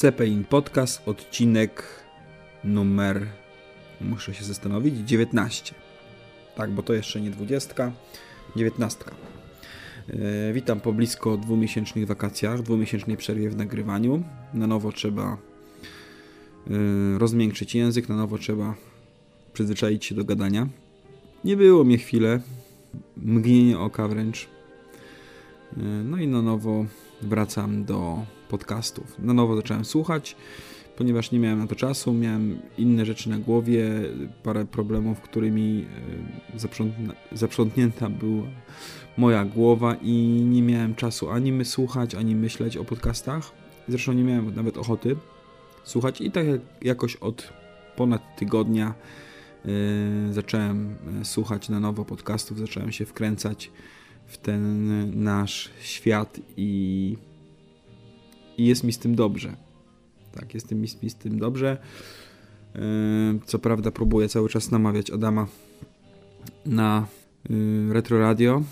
CPIN Podcast, odcinek numer, muszę się zastanowić, 19. Tak, bo to jeszcze nie 20, 19. E, witam po blisko dwumiesięcznych wakacjach, dwumiesięcznej przerwie w nagrywaniu. Na nowo trzeba e, rozmiękczyć język, na nowo trzeba przyzwyczaić się do gadania. Nie było mnie chwilę, mgnienie oka wręcz. E, no i na nowo wracam do podcastów. Na nowo zacząłem słuchać, ponieważ nie miałem na to czasu, miałem inne rzeczy na głowie, parę problemów, którymi e, zaprzątnięta była moja głowa i nie miałem czasu ani my słuchać, ani myśleć o podcastach. Zresztą nie miałem nawet ochoty słuchać i tak jakoś od ponad tygodnia yy, zacząłem słuchać na nowo podcastów, zacząłem się wkręcać w ten nasz świat i, i jest mi z tym dobrze. Tak, jest mi, mi z tym dobrze. Yy, co prawda próbuję cały czas namawiać Adama na yy, Retro Radio.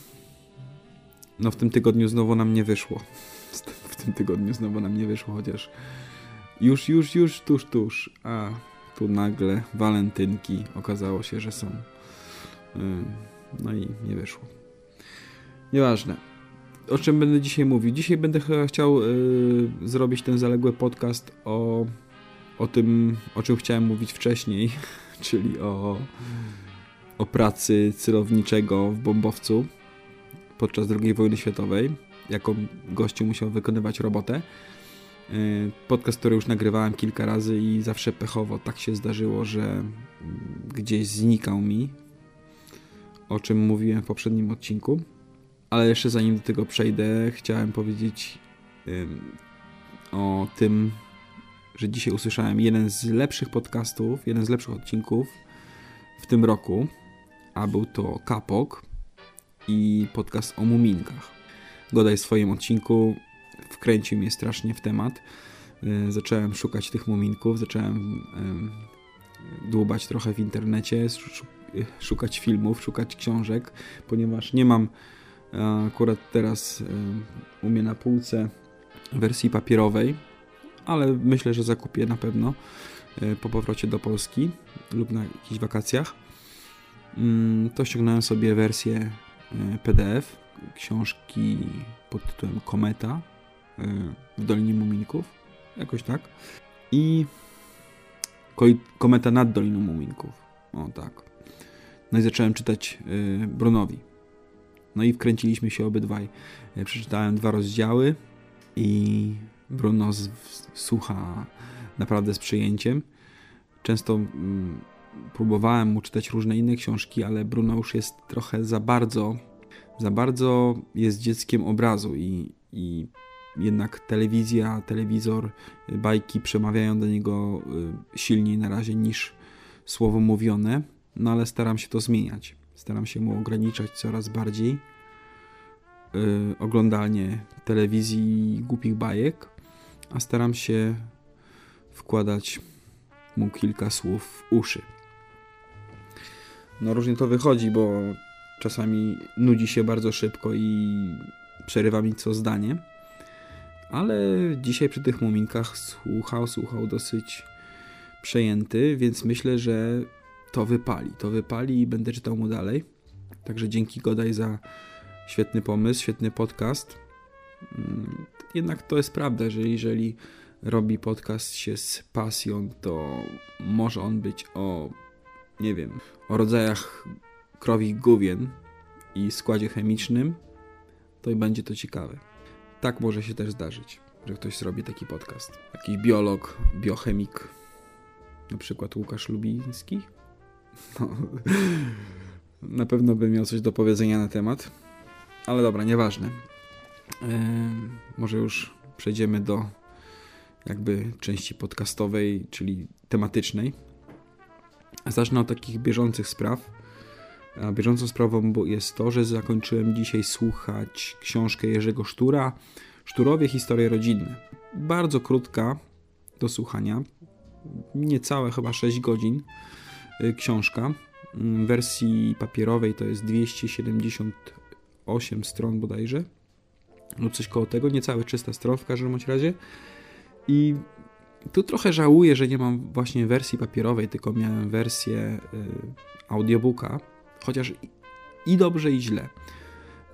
No w tym tygodniu znowu nam nie wyszło. W tym tygodniu znowu nam nie wyszło, chociaż już, już, już, tuż, tuż. A tu nagle walentynki okazało się, że są. Yy, no i nie wyszło. Nieważne. O czym będę dzisiaj mówił? Dzisiaj będę chciał yy, zrobić ten zaległy podcast o, o tym, o czym chciałem mówić wcześniej, czyli o, o pracy celowniczego w bombowcu podczas II wojny światowej, jaką gościu musiał wykonywać robotę. Yy, podcast, który już nagrywałem kilka razy i zawsze pechowo tak się zdarzyło, że gdzieś znikał mi, o czym mówiłem w poprzednim odcinku. Ale jeszcze zanim do tego przejdę, chciałem powiedzieć ym, o tym, że dzisiaj usłyszałem jeden z lepszych podcastów, jeden z lepszych odcinków w tym roku, a był to Kapok i podcast o muminkach. Godaj w swoim odcinku wkręcił mnie strasznie w temat. Yy, zacząłem szukać tych muminków, zacząłem yy, dłubać trochę w internecie, szukać filmów, szukać książek, ponieważ nie mam Akurat teraz u mnie na półce wersji papierowej, ale myślę, że zakupię na pewno e, po powrocie do Polski lub na jakichś wakacjach. Mm, to ściągnąłem sobie wersję e, PDF książki pod tytułem Kometa e, w Dolinie Muminków, jakoś tak. I Kometa nad Doliną Muminków, o tak. No i zacząłem czytać Brunowi. No i wkręciliśmy się obydwaj. E, przeczytałem dwa rozdziały i Bruno słucha naprawdę z przyjęciem. Często mm, próbowałem mu czytać różne inne książki, ale Bruno już jest trochę za bardzo, za bardzo jest dzieckiem obrazu i, i jednak telewizja, telewizor, bajki przemawiają do niego y, silniej na razie niż słowo mówione, no ale staram się to zmieniać. Staram się mu ograniczać coraz bardziej yy, oglądanie telewizji głupich bajek, a staram się wkładać mu kilka słów w uszy. No różnie to wychodzi, bo czasami nudzi się bardzo szybko i przerywa mi co zdanie. Ale dzisiaj przy tych muminkach słuchał, słuchał dosyć przejęty, więc myślę, że to wypali. To wypali i będę czytał mu dalej. Także dzięki Godaj za świetny pomysł, świetny podcast. Mm, jednak to jest prawda, że jeżeli robi podcast się z pasją, to może on być o, nie wiem, o rodzajach krowich główien i składzie chemicznym, to i będzie to ciekawe. Tak może się też zdarzyć, że ktoś zrobi taki podcast. Jakiś biolog, biochemik, na przykład Łukasz Lubiński. No, na pewno by miał coś do powiedzenia na temat. Ale dobra, nieważne. Yy, może już przejdziemy do jakby części podcastowej, czyli tematycznej. Zacznę od takich bieżących spraw. A bieżącą sprawą jest to, że zakończyłem dzisiaj słuchać książkę Jerzego Sztura Szturowie Historie Rodzinne. Bardzo krótka do słuchania, niecałe chyba 6 godzin książka. W wersji papierowej to jest 270 8 stron bodajże, lub coś koło tego, niecałe 300 stron w każdym razie. I tu trochę żałuję, że nie mam właśnie wersji papierowej, tylko miałem wersję y, audiobooka, chociaż i dobrze, i źle.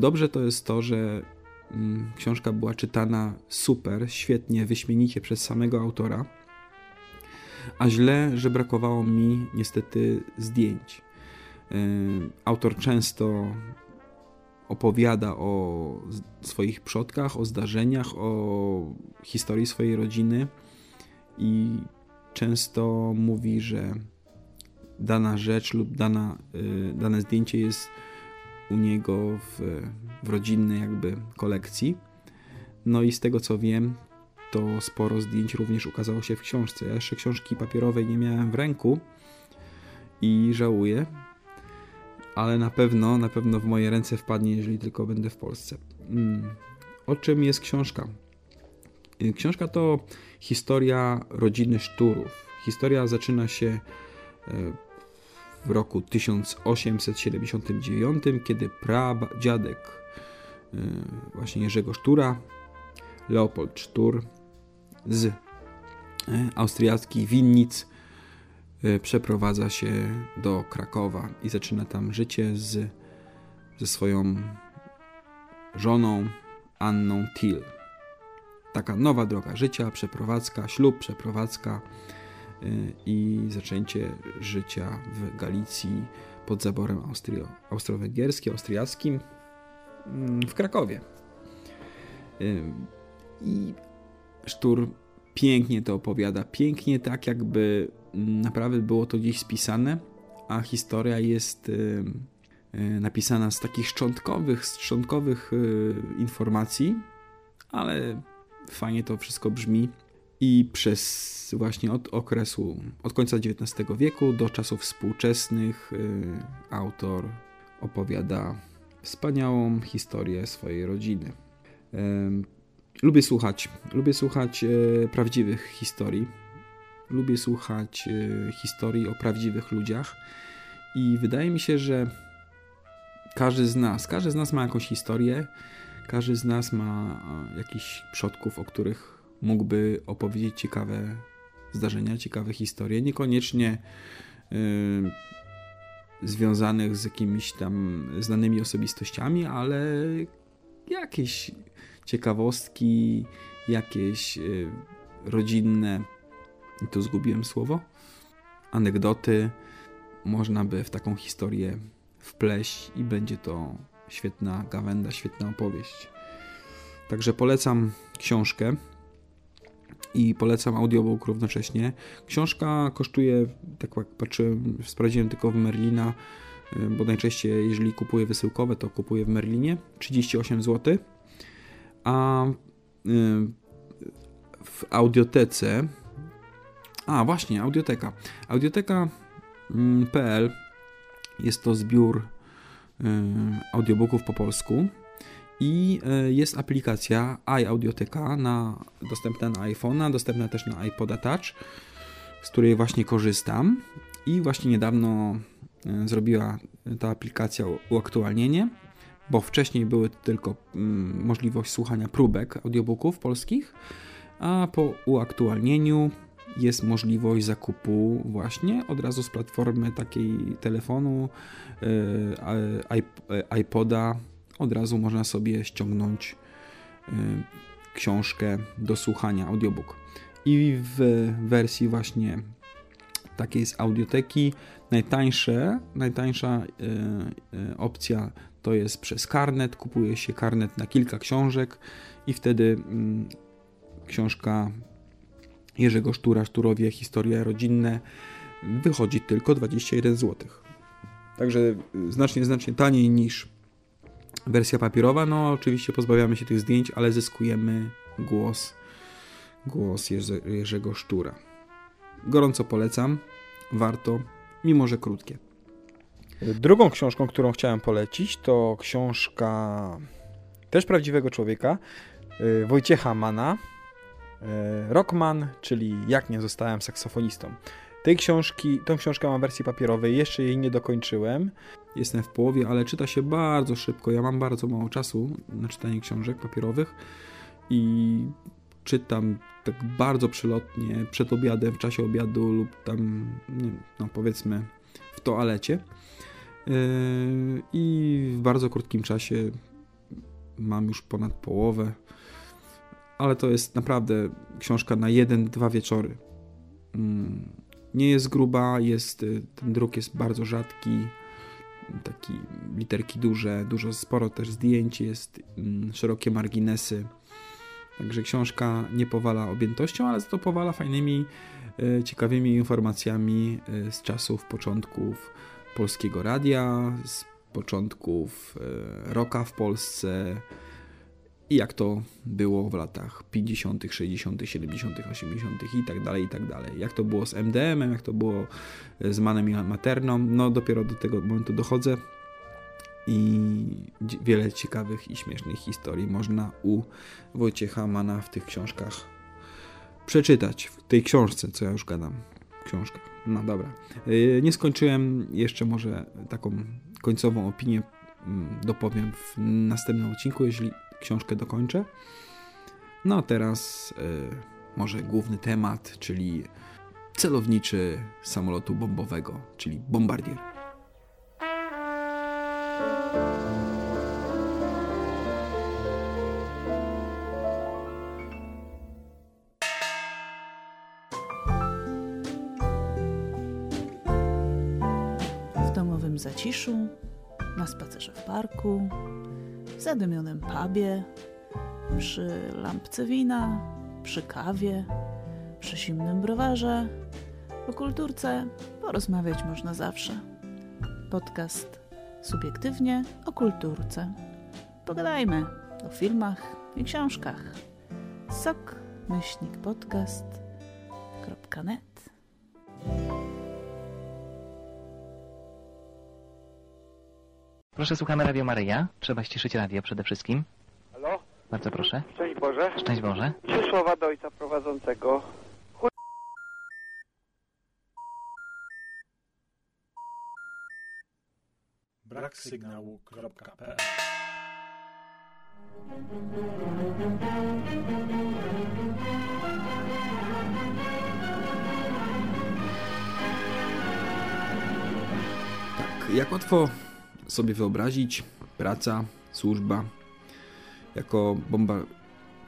Dobrze to jest to, że mm, książka była czytana super, świetnie, wyśmienicie przez samego autora, a źle, że brakowało mi niestety zdjęć. Y, autor często opowiada o swoich przodkach, o zdarzeniach, o historii swojej rodziny i często mówi, że dana rzecz lub dana, y, dane zdjęcie jest u niego w, w rodzinnej jakby kolekcji. No i z tego co wiem, to sporo zdjęć również ukazało się w książce. Ja jeszcze książki papierowej nie miałem w ręku i żałuję, ale na pewno, na pewno w moje ręce wpadnie, jeżeli tylko będę w Polsce. Mm. O czym jest książka? Y, książka to historia rodziny Szturów. Historia zaczyna się e, w roku 1879, kiedy pradziadek e, właśnie Jerzego Sztura, Leopold Sztur z e, austriackich winnic przeprowadza się do Krakowa i zaczyna tam życie z, ze swoją żoną Anną Till taka nowa droga życia, przeprowadzka, ślub, przeprowadzka y, i zaczęcie życia w Galicji pod zaborem Austrio, austro-węgierskim, austriackim mm, w Krakowie. I Sztur pięknie to opowiada, pięknie tak jakby mm, naprawdę było to gdzieś spisane, a historia jest y, napisana z takich szczątkowych, szczątkowych informacji, ale fajnie to wszystko brzmi. I przez właśnie od okresu, od końca XIX wieku do czasów współczesnych y, autor opowiada wspaniałą historię swojej rodziny. Lubię słuchać, lubię słuchać e, prawdziwych historii. Lubię słuchać e, historii o prawdziwych ludziach. I wydaje mi się, że każdy z nas, każdy z nas ma jakąś historię. Każdy z nas ma jakichś przodków, o których mógłby opowiedzieć ciekawe zdarzenia, ciekawe historie, niekoniecznie yy, związanych z jakimiś tam znanymi osobistościami, ale jakieś ciekawostki, jakieś yy, rodzinne, tu zgubiłem słowo, anegdoty, można by w taką historię wpleść i będzie to Świetna gawenda, świetna opowieść. Także polecam książkę i polecam audiobook równocześnie. Książka kosztuje, tak jak patrzyłem, sprawdziłem tylko w Merlina, y, bo najczęściej jeżeli kupuję wysyłkowe, to kupuję w Merlinie 38 zł. A y, w audiotece a właśnie, audioteka. Audioteka.pl jest to zbiór Y, audiobooków po polsku i y, jest aplikacja iAudioteka na, dostępna na iPhone'a, dostępna też na iPoda Touch, z której właśnie korzystam i właśnie niedawno zrobiła ta aplikacja uaktualnienie, bo wcześniej były tylko mm, możliwość słuchania próbek audiobooków polskich, a po uaktualnieniu jest możliwość zakupu właśnie od razu z platformy takiej telefonu, e, iPoda. Od razu można sobie ściągnąć e, książkę do słuchania, audiobook. I w wersji właśnie takiej z audioteki najtańsze, najtańsza opcja to jest przez karnet. Kupuje się karnet na kilka książek i wtedy mm, książka Jerzego Sztura, Szturowie, historie rodzinne, wychodzi tylko 21 zł. Także znacznie, znacznie taniej niż wersja papierowa. No oczywiście pozbawiamy się tych zdjęć, ale zyskujemy głos, głos Jerzego Sztura. Gorąco polecam, warto, mimo że krótkie. Drugą książką, którą chciałem polecić, to książka też prawdziwego człowieka, y, Wojciecha Mana, E, Rockman, czyli Jak nie zostałem saksofonistą. Tej książki, tą książkę mam w wersji papierowej, jeszcze jej nie dokończyłem. Jestem w połowie, ale czyta się bardzo szybko. Ja mam bardzo mało czasu na czytanie książek papierowych i czytam tak bardzo przelotnie przed obiadem, w czasie obiadu lub tam, no powiedzmy, w toalecie. Yy, I w bardzo krótkim czasie mam już ponad połowę, ale to jest naprawdę książka na jeden, dwa wieczory. Mm, nie jest gruba, jest, y, ten druk jest bardzo rzadki, taki literki duże, dużo, sporo też zdjęć, jest mm, szerokie marginesy. Także książka nie powala objętością, ale to powala fajnymi, y, ciekawymi informacjami y, z czasów początków polskiego radia, z początków rocka w Polsce, i jak to było w latach 50., 60., 70., 80. i tak dalej, i tak dalej. Jak to było z MDM-em, jak to było z Manem Materną, no dopiero do tego momentu dochodzę i wiele ciekawych i śmiesznych historii można u Wojciecha Mana w tych książkach przeczytać, w tej książce, co ja już gadam, książkach. No dobra. Y, nie skończyłem, jeszcze może taką końcową opinię mm, dopowiem w następnym odcinku, jeśli książkę dokończę. No a teraz y, może główny temat, czyli celowniczy samolotu bombowego, czyli bombardier. Domowym zaciszu, na spacerze w parku, zadymionym pubie, przy lampce wina, przy kawie, przy zimnym browarze. O kulturce porozmawiać można zawsze. Podcast subiektywnie o kulturce. Pogadajmy o filmach i książkach. Sok myślnik podcast.net Proszę, słuchamy Radio Maryja. Trzeba ściszyć radio przede wszystkim. Halo? Bardzo proszę. Szczęść Boże. Szczęść Boże. Trzy słowa do ojca prowadzącego. Chuj... brak sygnału.pl Tak, jak łatwo sobie wyobrazić, praca, służba, jako bomba,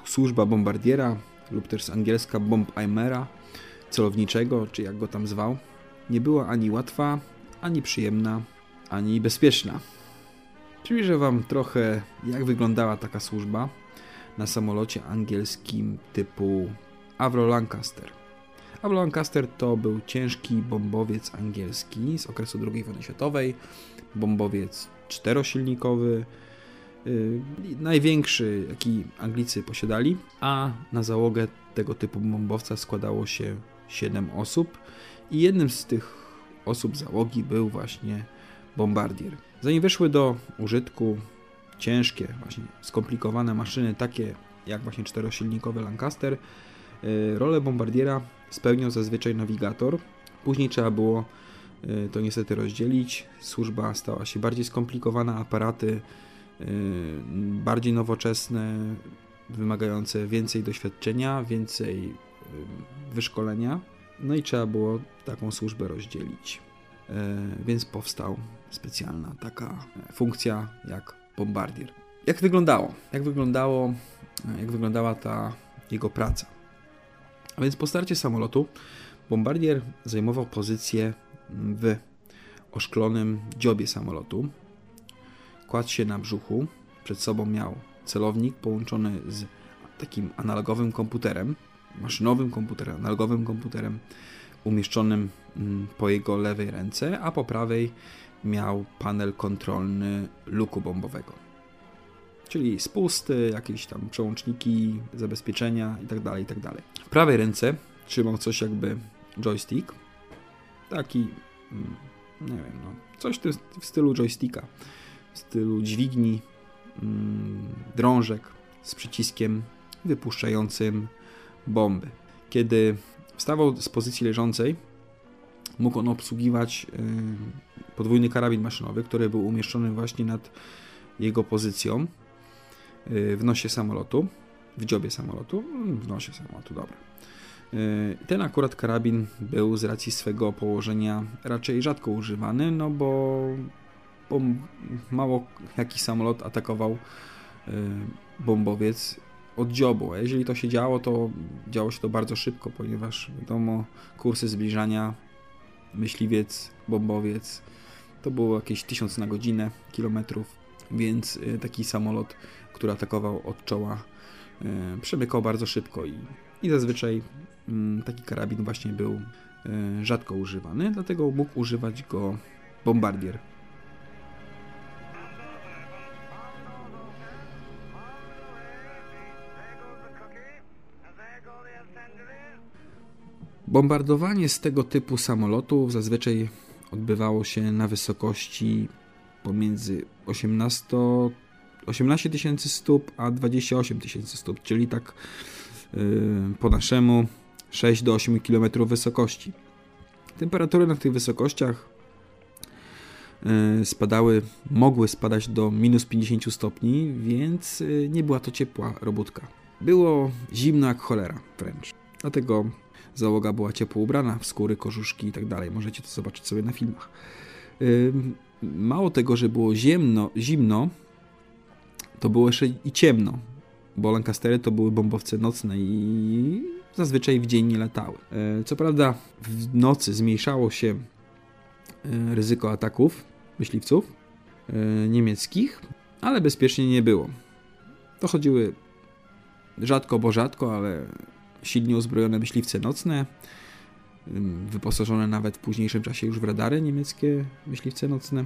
służba bombardiera lub też z angielska bombeimera, celowniczego, czy jak go tam zwał, nie była ani łatwa, ani przyjemna, ani bezpieczna. Przybliżę Wam trochę, jak wyglądała taka służba na samolocie angielskim typu Avro Lancaster. Avro Lancaster to był ciężki bombowiec angielski z okresu II wojny światowej, bombowiec czterosilnikowy, yy, największy, jaki Anglicy posiadali, a na załogę tego typu bombowca składało się 7 osób i jednym z tych osób załogi był właśnie bombardier. Zanim weszły do użytku ciężkie, właśnie skomplikowane maszyny, takie jak właśnie czterosilnikowy Lancaster, yy, rolę bombardiera spełniał zazwyczaj nawigator. Później trzeba było to niestety rozdzielić. Służba stała się bardziej skomplikowana, aparaty yy, bardziej nowoczesne, wymagające więcej doświadczenia, więcej wyszkolenia. No i trzeba było taką służbę rozdzielić. Więc powstał specjalna taka funkcja jak bombardier. Jak wyglądało? Jak wyglądało, jak wyglądała ta jego praca? A więc po starcie samolotu bombardier zajmował pozycję w oszklonym dziobie samolotu. Kładł się na brzuchu. Przed sobą miał celownik połączony z takim analogowym komputerem, maszynowym komputerem, analogowym komputerem umieszczonym po jego lewej ręce, a po prawej miał panel kontrolny luku bombowego. Czyli spusty, jakieś tam przełączniki, zabezpieczenia itd., itd. W prawej ręce trzymał coś jakby joystick. Taki, nie wiem, no, coś w stylu joysticka, w stylu dźwigni, drążek z przyciskiem wypuszczającym bomby. Kiedy wstawał z pozycji leżącej, mógł on obsługiwać podwójny karabin maszynowy, który był umieszczony właśnie nad jego pozycją w nosie samolotu. w dziobie samolotu, w nosie samolotu, dobra. Ten akurat karabin był z racji swego położenia raczej rzadko używany, no bo, bo mało jaki samolot atakował bombowiec od dziobu. A jeżeli to się działo, to działo się to bardzo szybko, ponieważ wiadomo, kursy zbliżania, myśliwiec, bombowiec, to było jakieś 1000 na godzinę kilometrów, więc y, taki samolot, który atakował od czoła, y, przemykał bardzo szybko i, i zazwyczaj mm, taki karabin właśnie był y, rzadko używany, dlatego mógł używać go bombardier. Bombardowanie z tego typu samolotów zazwyczaj odbywało się na wysokości pomiędzy 18 18 tysięcy stóp a 28 tysięcy stóp, czyli tak po naszemu 6 do 8 km wysokości. Temperatury na tych wysokościach yy, spadały, mogły spadać do minus 50 stopni, więc yy, nie była to ciepła robótka. Było zimno jak cholera wręcz. Dlatego Załoga była ciepło ubrana w skóry, kożuszki i tak dalej. Możecie to zobaczyć sobie na filmach. Mało tego, że było ziemno, zimno, to było jeszcze i ciemno, bo Lancastery to były bombowce nocne i zazwyczaj w dzień nie latały. E, co prawda w nocy zmniejszało się e, ryzyko ataków myśliwców e, niemieckich, ale bezpiecznie nie było. Dochodziły rzadko, bo rzadko, ale silnie uzbrojone myśliwce nocne, wyposażone nawet w późniejszym czasie już w radary niemieckie myśliwce nocne.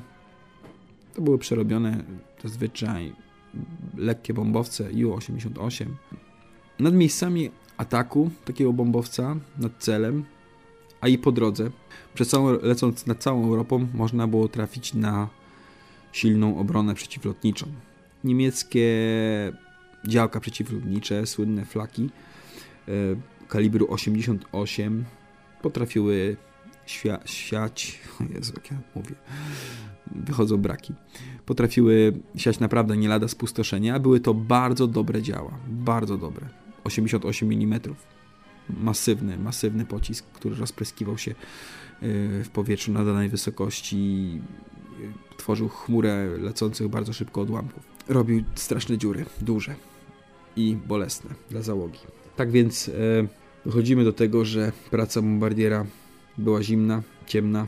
To były przerobione zazwyczaj lekkie bombowce Ju-88. Nad miejscami ataku takiego bombowca, nad celem, a i po drodze, przez całą, lecąc nad całą Europą, można było trafić na silną obronę przeciwlotniczą. Niemieckie działka przeciwlotnicze, słynne flaki, E, kalibru 88 potrafiły świa siać, Jezu, jak ja mówię, wychodzą braki, potrafiły siać naprawdę nie lada spustoszenia, były to bardzo dobre działa, bardzo dobre, 88 mm, masywny, masywny pocisk, który rozpryskiwał się e, w powietrzu na danej wysokości, e, tworzył chmurę lecących bardzo szybko odłamków. Robił straszne dziury, duże i bolesne dla załogi. Tak więc e, dochodzimy do tego, że praca bombardiera była zimna, ciemna,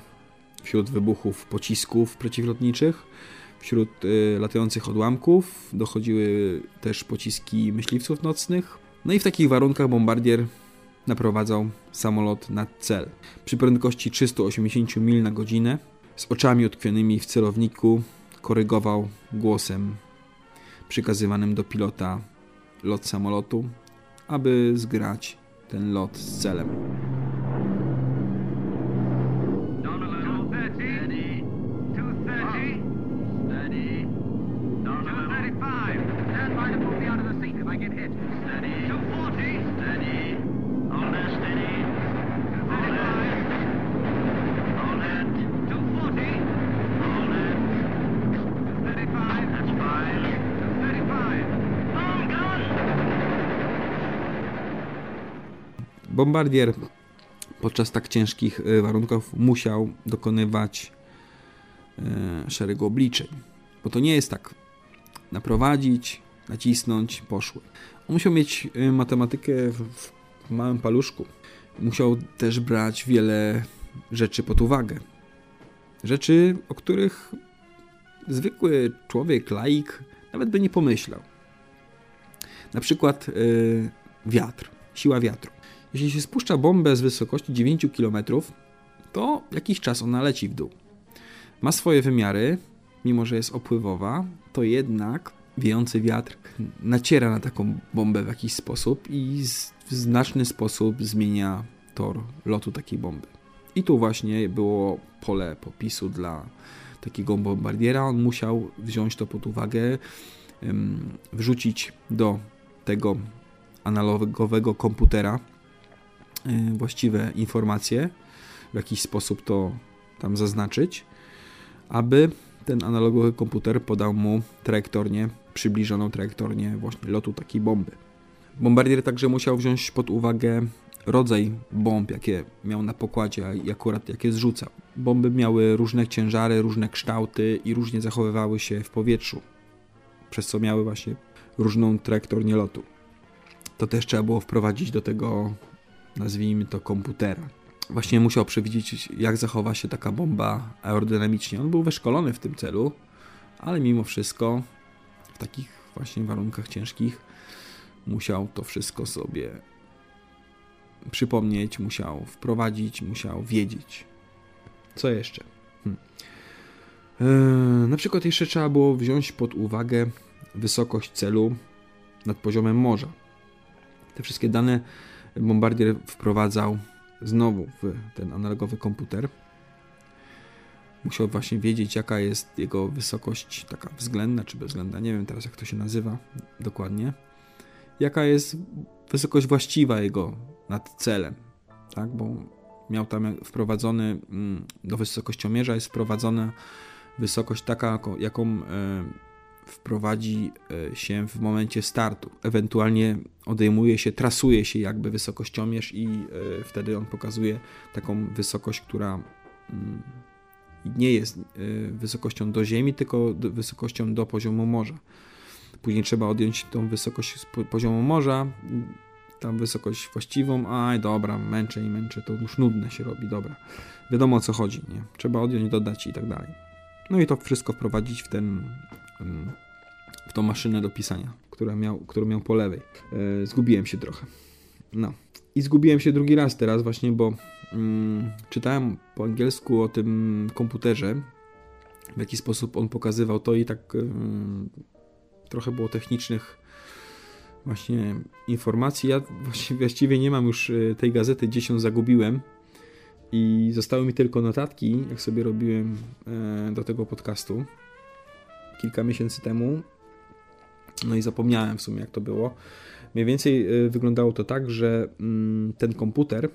wśród wybuchów pocisków przeciwlotniczych, wśród e, latających odłamków dochodziły też pociski myśliwców nocnych. No i w takich warunkach bombardier naprowadzał samolot na cel. Przy prędkości 380 mil na godzinę, z oczami utkwionymi w celowniku, korygował głosem przykazywanym do pilota lot samolotu, aby zgrać ten lot z celem. Bombardier podczas tak ciężkich e, warunków musiał dokonywać e, szeregu obliczeń. Bo to nie jest tak naprowadzić, nacisnąć, poszły. On musiał mieć e, matematykę w małym paluszku. Musiał też brać wiele rzeczy pod uwagę. Rzeczy, o których zwykły człowiek, laik nawet by nie pomyślał. Na przykład yy, wiatr, siła wiatru. Jeśli się spuszcza bombę z wysokości 9 km, to jakiś czas ona leci w dół. Ma swoje wymiary, mimo że jest opływowa, to jednak wiejący wiatr naciera na taką bombę w jakiś sposób i w znaczny sposób zmienia tor lotu takiej bomby. I tu właśnie było pole popisu dla takiego bombardiera. On musiał wziąć to pod uwagę, wrzucić do tego analogowego komputera właściwe informacje, w jakiś sposób to tam zaznaczyć, aby ten analogowy komputer podał mu trajektorię, przybliżoną trajektorię właśnie lotu takiej bomby. Bombardier także musiał wziąć pod uwagę rodzaj bomb, jakie miał na pokładzie i akurat jakie zrzucał. Bomby miały różne ciężary, różne kształty i różnie zachowywały się w powietrzu, przez co miały właśnie różną trajektorię lotu. To też trzeba było wprowadzić do tego, nazwijmy to, komputera. Właśnie musiał przewidzieć, jak zachowa się taka bomba aerodynamicznie. On był wyszkolony w tym celu, ale mimo wszystko w takich właśnie warunkach ciężkich musiał to wszystko sobie przypomnieć, musiał wprowadzić, musiał wiedzieć. Co jeszcze? Hmm. Eee, na przykład jeszcze trzeba było wziąć pod uwagę wysokość celu nad poziomem morza. Te wszystkie dane Bombardier wprowadzał znowu w ten analogowy komputer. Musiał właśnie wiedzieć, jaka jest jego wysokość, taka względna czy bezwzględna, nie wiem teraz jak to się nazywa dokładnie. Jaka jest wysokość właściwa jego nad celem, tak? Bo miał tam wprowadzony mm, do wysokościomierza jest wprowadzona wysokość taka, jaką e, wprowadzi e, się w momencie startu. Ewentualnie odejmuje się, trasuje się jakby wysokościomierz i e, wtedy on pokazuje taką wysokość, która mm, nie jest wysokością do ziemi, tylko wysokością do poziomu morza. Później trzeba odjąć tą wysokość z poziomu morza, tam wysokość właściwą, aj dobra, męczę i męczę, to już nudne się robi, dobra. Wiadomo o co chodzi, nie? Trzeba odjąć, dodać i tak dalej. No i to wszystko wprowadzić w ten, w tą maszynę do pisania, która miał, którą miał po lewej. E, zgubiłem się trochę. No. I zgubiłem się drugi raz teraz właśnie, bo mm, czytałem po angielsku o tym komputerze, w jaki sposób on pokazywał to i tak mm, trochę było technicznych właśnie informacji. Ja właściwie nie mam już e, tej gazety, gdzieś ją zagubiłem i zostały mi tylko notatki, jak sobie robiłem e, do tego podcastu kilka miesięcy temu. No i zapomniałem w sumie, jak to było. Mniej więcej e, wyglądało to tak, że mm, ten komputer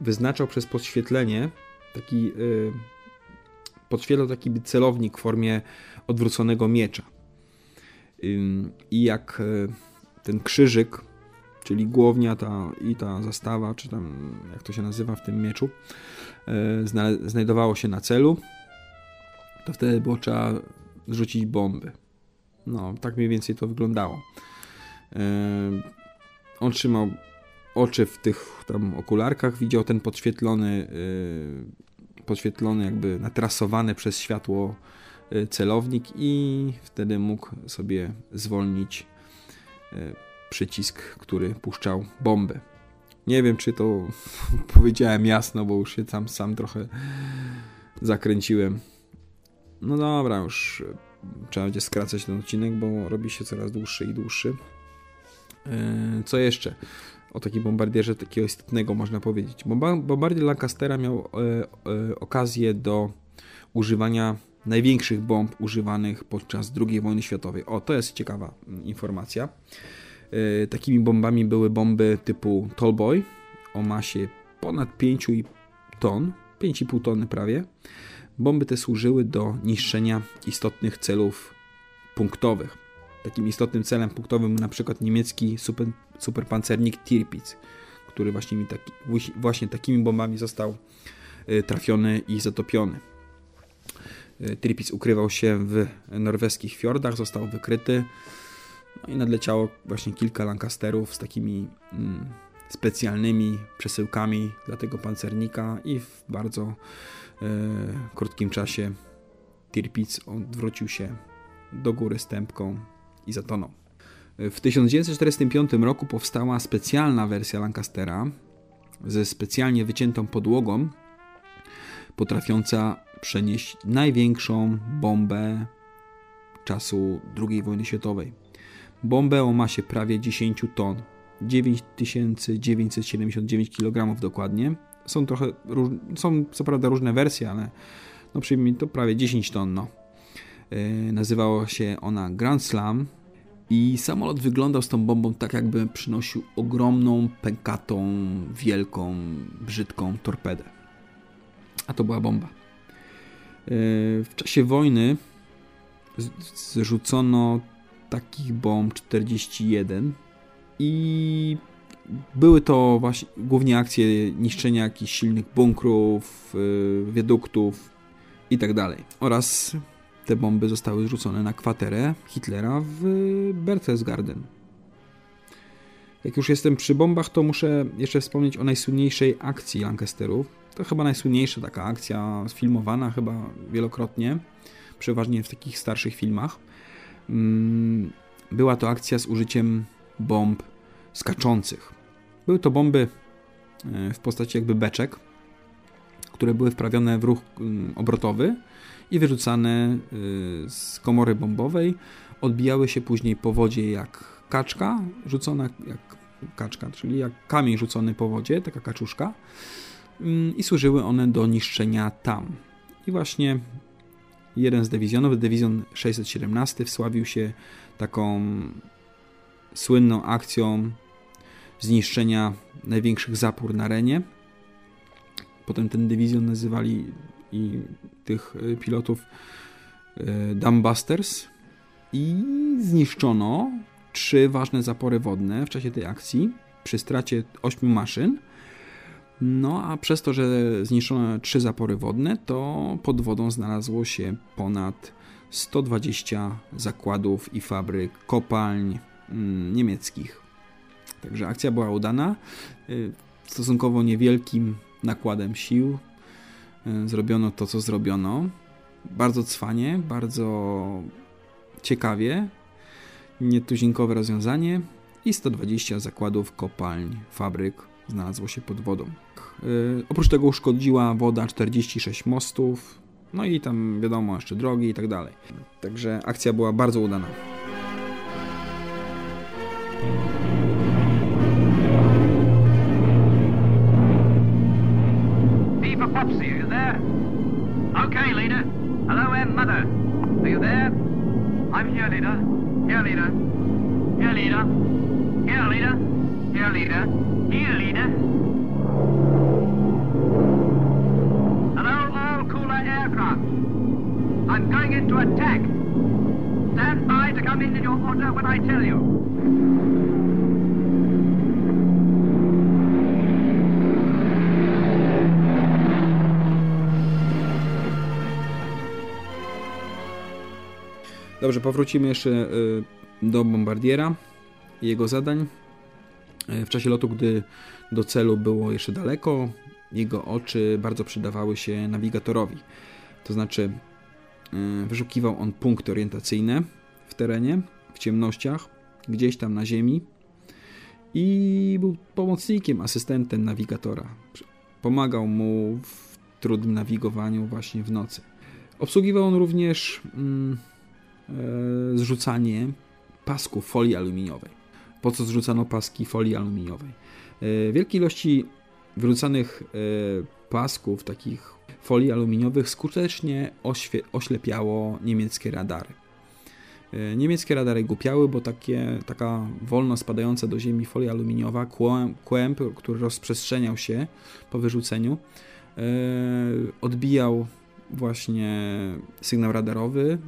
wyznaczał przez podświetlenie taki podświetlał taki celownik w formie odwróconego miecza. I jak ten krzyżyk, czyli głownia ta, i ta zastawa, czy tam jak to się nazywa w tym mieczu, znajdowało się na celu, to wtedy było trzeba zrzucić bomby. No, tak mniej więcej to wyglądało. E, on trzymał oczy w tych tam okularkach, widział ten podświetlony, e, podświetlony jakby natrasowany przez światło celownik i wtedy mógł sobie zwolnić E, przycisk, który puszczał bombę. Nie wiem, czy to powiedziałem jasno, bo już się tam sam trochę zakręciłem. No dobra, już trzeba będzie skracać ten odcinek, bo robi się coraz dłuższy i dłuższy. E, co jeszcze? O takim bombardierze takiego istotnego można powiedzieć. Bombardier Lancastera miał e, okazję do używania największych bomb używanych podczas II wojny światowej. O, to jest ciekawa mm, informacja. Takimi bombami były bomby typu Tallboy o masie ponad 5 ton, 5,5 tony prawie. Bomby te służyły do niszczenia istotnych celów punktowych. Takim istotnym celem punktowym był na przykład niemiecki super, superpancernik Tirpitz, który właśnie, taki, właśnie takimi bombami został y, trafiony i zatopiony. E, Tripis ukrywał się w norweskich fiordach, został wykryty no i nadleciało właśnie kilka Lancasterów z takimi mm, specjalnymi przesyłkami dla tego pancernika i w bardzo krótkim czasie Tirpitz odwrócił się do góry stępką i zatonął. W 1945 roku powstała specjalna wersja Lancastera ze specjalnie wyciętą podłogą, potrafiąca przenieść największą bombę czasu II wojny światowej. Bombę o masie prawie 10 ton, 9979 kg dokładnie. Są trochę, są co prawda różne wersje, ale no przyjmijmy to prawie 10 ton. No. Yy, nazywała się ona Grand Slam i samolot wyglądał z tą bombą tak jakby przynosił ogromną, pękatą, wielką, brzydką torpedę. A to była bomba. W czasie wojny zrzucono takich bomb 41 I były to właśnie głównie akcje niszczenia jakichś silnych bunkrów, yy, wiaduktów i tak. Oraz te bomby zostały zrzucone na kwaterę Hitlera w Berchtesgaden. Jak już jestem przy bombach, to muszę jeszcze wspomnieć o najsłynniejszej akcji Lancasterów. To chyba najsłynniejsza taka akcja sfilmowana chyba wielokrotnie, przeważnie w takich starszych filmach. Mm, była to akcja z użyciem bomb skaczących. Były to bomby e, w postaci jakby beczek, które były wprawione w ruch obrotowy i wyrzucane e, z komory bombowej. Odbijały się później po wodzie jak kaczka, rzucona jak kaczka, czyli jak kamień rzucony po wodzie, taka kaczuszka. Mm, I służyły one do niszczenia tam. I właśnie jeden z dywizjonów, dywizjon 617, wsławił się taką słynną akcją zniszczenia największych zapór na Renie. Potem ten dywizjon nazywali i tych y, pilotów y, Dumbusters i zniszczono trzy ważne zapory wodne w czasie tej akcji przy stracie ośmiu maszyn. No a przez to, że zniszczono trzy zapory wodne, to pod wodą znalazło się ponad 120 zakładów i fabryk, kopalń mm, niemieckich. Także akcja była udana. Y, stosunkowo niewielkim nakładem sił y, zrobiono to, co zrobiono. Bardzo cwanie, bardzo ciekawie, nietuzinkowe rozwiązanie i 120 zakładów, kopalń, fabryk znalazło się pod wodą. Yy, oprócz tego uszkodziła woda 46 mostów, no i tam wiadomo jeszcze drogi i tak dalej. Także akcja była bardzo udana. I'm here, leader. Here, leader. Here, leader. Here, leader. Here, leader. Here, leader. Hello, all cooler aircraft. I'm going into attack. Stand by to come in in your order when I tell you. Dobrze, powrócimy jeszcze y, do bombardiera i jego zadań. Y, w czasie lotu, gdy do celu było jeszcze daleko, jego oczy bardzo przydawały się nawigatorowi. To znaczy, y, wyszukiwał on punkty orientacyjne w terenie, w ciemnościach, gdzieś tam na ziemi i był pomocnikiem, asystentem nawigatora. Pomagał mu w trudnym nawigowaniu właśnie w nocy. Obsługiwał on również mm, zrzucanie pasków folii aluminiowej. Po co zrzucano paski folii aluminiowej? E, wielkie ilości wyrzucanych e, pasków, takich folii aluminiowych, skutecznie oślepiało niemieckie radary. E, Niemieckie radary głupiały, bo takie, taka wolno spadająca do ziemi folia aluminiowa, kłę- kłęb, który rozprzestrzeniał się po wyrzuceniu, e, odbijał właśnie sygnał radarowy.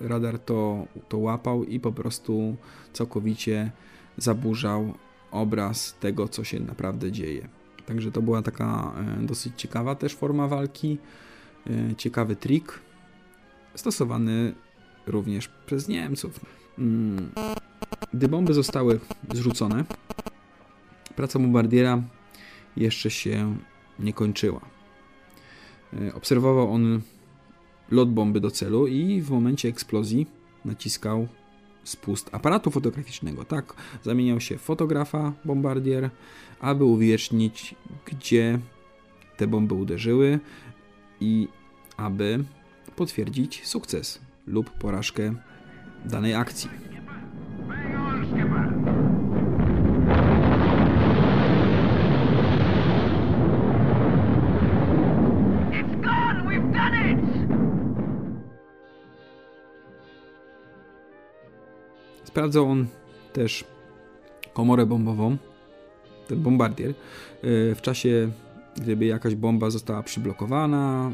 Radar to, to łapał i po prostu całkowicie zaburzał obraz tego, co się naprawdę dzieje. Także to była taka e, dosyć ciekawa też forma walki, e, ciekawy trik, stosowany również przez Niemców. Mm. Gdy bomby zostały zrzucone, praca bombardiera jeszcze się nie kończyła. E, Obserwował on lot bomby do celu i w momencie eksplozji naciskał spust aparatu fotograficznego. Tak, zamieniał się w fotografa bombardier, aby uwiecznić, gdzie te bomby uderzyły i aby potwierdzić sukces lub porażkę danej akcji. Sprawdzał on też komorę bombową, ten bombardier, yy, w czasie, gdyby jakaś bomba została przyblokowana,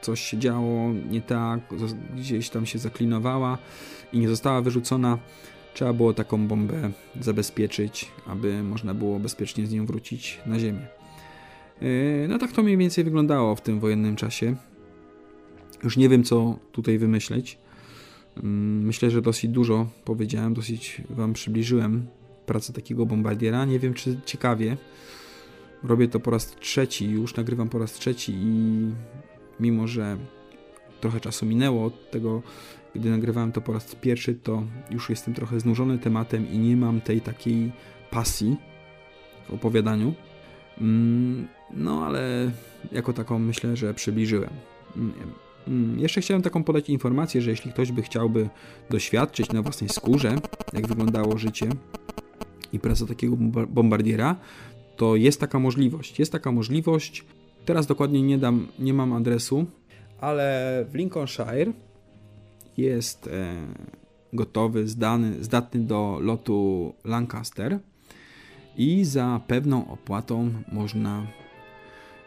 coś się działo nie tak, gdzieś tam się zaklinowała i nie została wyrzucona, trzeba było taką bombę zabezpieczyć, aby można było bezpiecznie z nią wrócić na ziemię. Yy, no tak to mniej więcej wyglądało w tym wojennym czasie. Już nie wiem, co tutaj wymyśleć. Yy, myślę, że dosyć dużo powiedziałem, dosyć Wam przybliżyłem pracę takiego bombardiera. Nie wiem, czy ciekawie. Robię to po raz trzeci, już nagrywam po raz trzeci i mimo, że trochę czasu minęło od tego, gdy nagrywałem to po raz pierwszy, to już jestem trochę znużony tematem i nie mam tej takiej pasji w opowiadaniu. Mm, no, ale jako taką myślę, że przybliżyłem. Mm, mm, jeszcze chciałem taką podać informację, że jeśli ktoś by chciałby doświadczyć na własnej skórze, jak wyglądało życie i praca takiego bombardiera, to jest taka możliwość. Jest taka możliwość. Teraz dokładnie nie dam, nie mam adresu, ale w Lincolnshire jest e, gotowy, zdany, zdatny do lotu Lancaster i za pewną opłatą można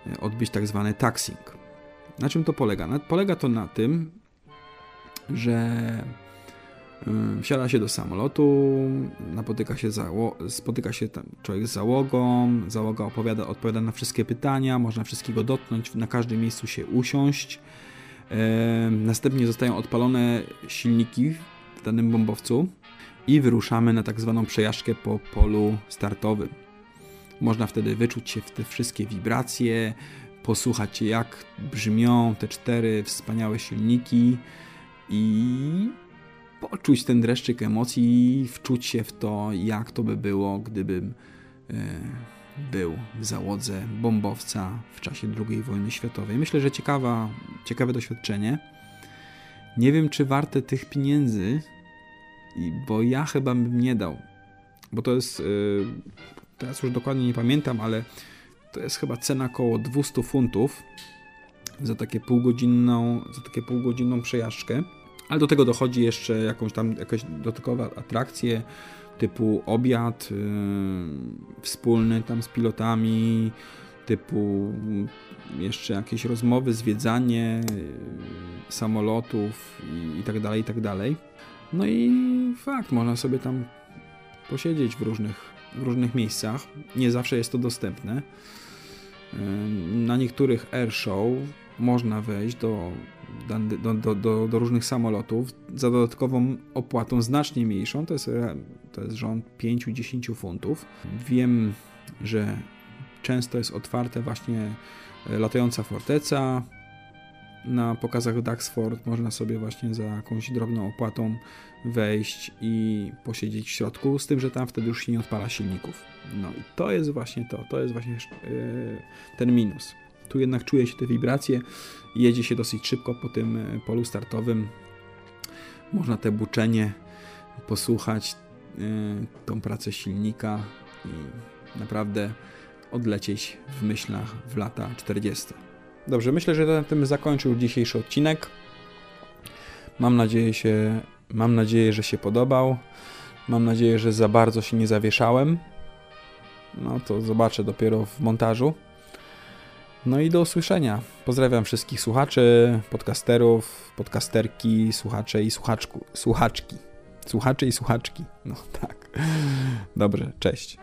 e, odbyć tak zwany taxing. Na czym to polega? Polega to na tym, że wsiada się do samolotu, napotyka się zało- spotyka się tam człowiek z załogą, załoga opowiada, odpowiada na wszystkie pytania, można wszystkiego dotknąć, na każdym miejscu się usiąść. Następnie zostają odpalone silniki w danym bombowcu i wyruszamy na tak zwaną przejażdżkę po polu startowym. Można wtedy wyczuć się w te wszystkie wibracje, posłuchać jak brzmią te cztery wspaniałe silniki i poczuć ten dreszczyk emocji, wczuć się w to, jak to by było, gdybym e, był w załodze bombowca w czasie II wojny światowej. Myślę, że ciekawa, ciekawe doświadczenie. Nie wiem, czy warte tych pieniędzy, bo ja chyba bym nie dał. Bo to jest, e, teraz już dokładnie nie pamiętam, ale to jest chyba cena około 200 funtów za takie półgodzinną, za takie półgodzinną przejażdżkę. Ale do tego dochodzi jeszcze jakąś tam jakaś dodatkowa atrakcje typu obiad yy, wspólny tam z pilotami, typu jeszcze jakieś rozmowy, zwiedzanie yy, samolotów i, i tak dalej, i tak dalej. No i fakt, można sobie tam posiedzieć w różnych, w różnych miejscach. Nie zawsze jest to dostępne. Na niektórych airshow można wejść do do, do, do, do, różnych samolotów za dodatkową opłatą znacznie mniejszą, to jest, to jest rząd 5-10 funtów. Wiem, że często jest otwarte właśnie e, latająca forteca. Na pokazach Duxford można sobie właśnie za jakąś drobną opłatą wejść i posiedzieć w środku, z tym, że tam wtedy już się nie odpala silników. No i to jest właśnie to, to jest właśnie yy, ten minus. Tu jednak czuje się te wibracje, jedzie się dosyć szybko po tym e, polu startowym. Można te buczenie posłuchać, e, tą pracę silnika i naprawdę odlecieć w myślach w lata 40. Dobrze, myślę, że na tym zakończył dzisiejszy odcinek. Mam nadzieję, się, mam nadzieję, że się podobał. Mam nadzieję, że za bardzo się nie zawieszałem. No to zobaczę dopiero w montażu. No i do usłyszenia. Pozdrawiam wszystkich słuchaczy, podcasterów, podcasterki, słuchacze i słuchaczku, słuchaczki. Słuchacze i słuchaczki. No tak. Dobrze, cześć.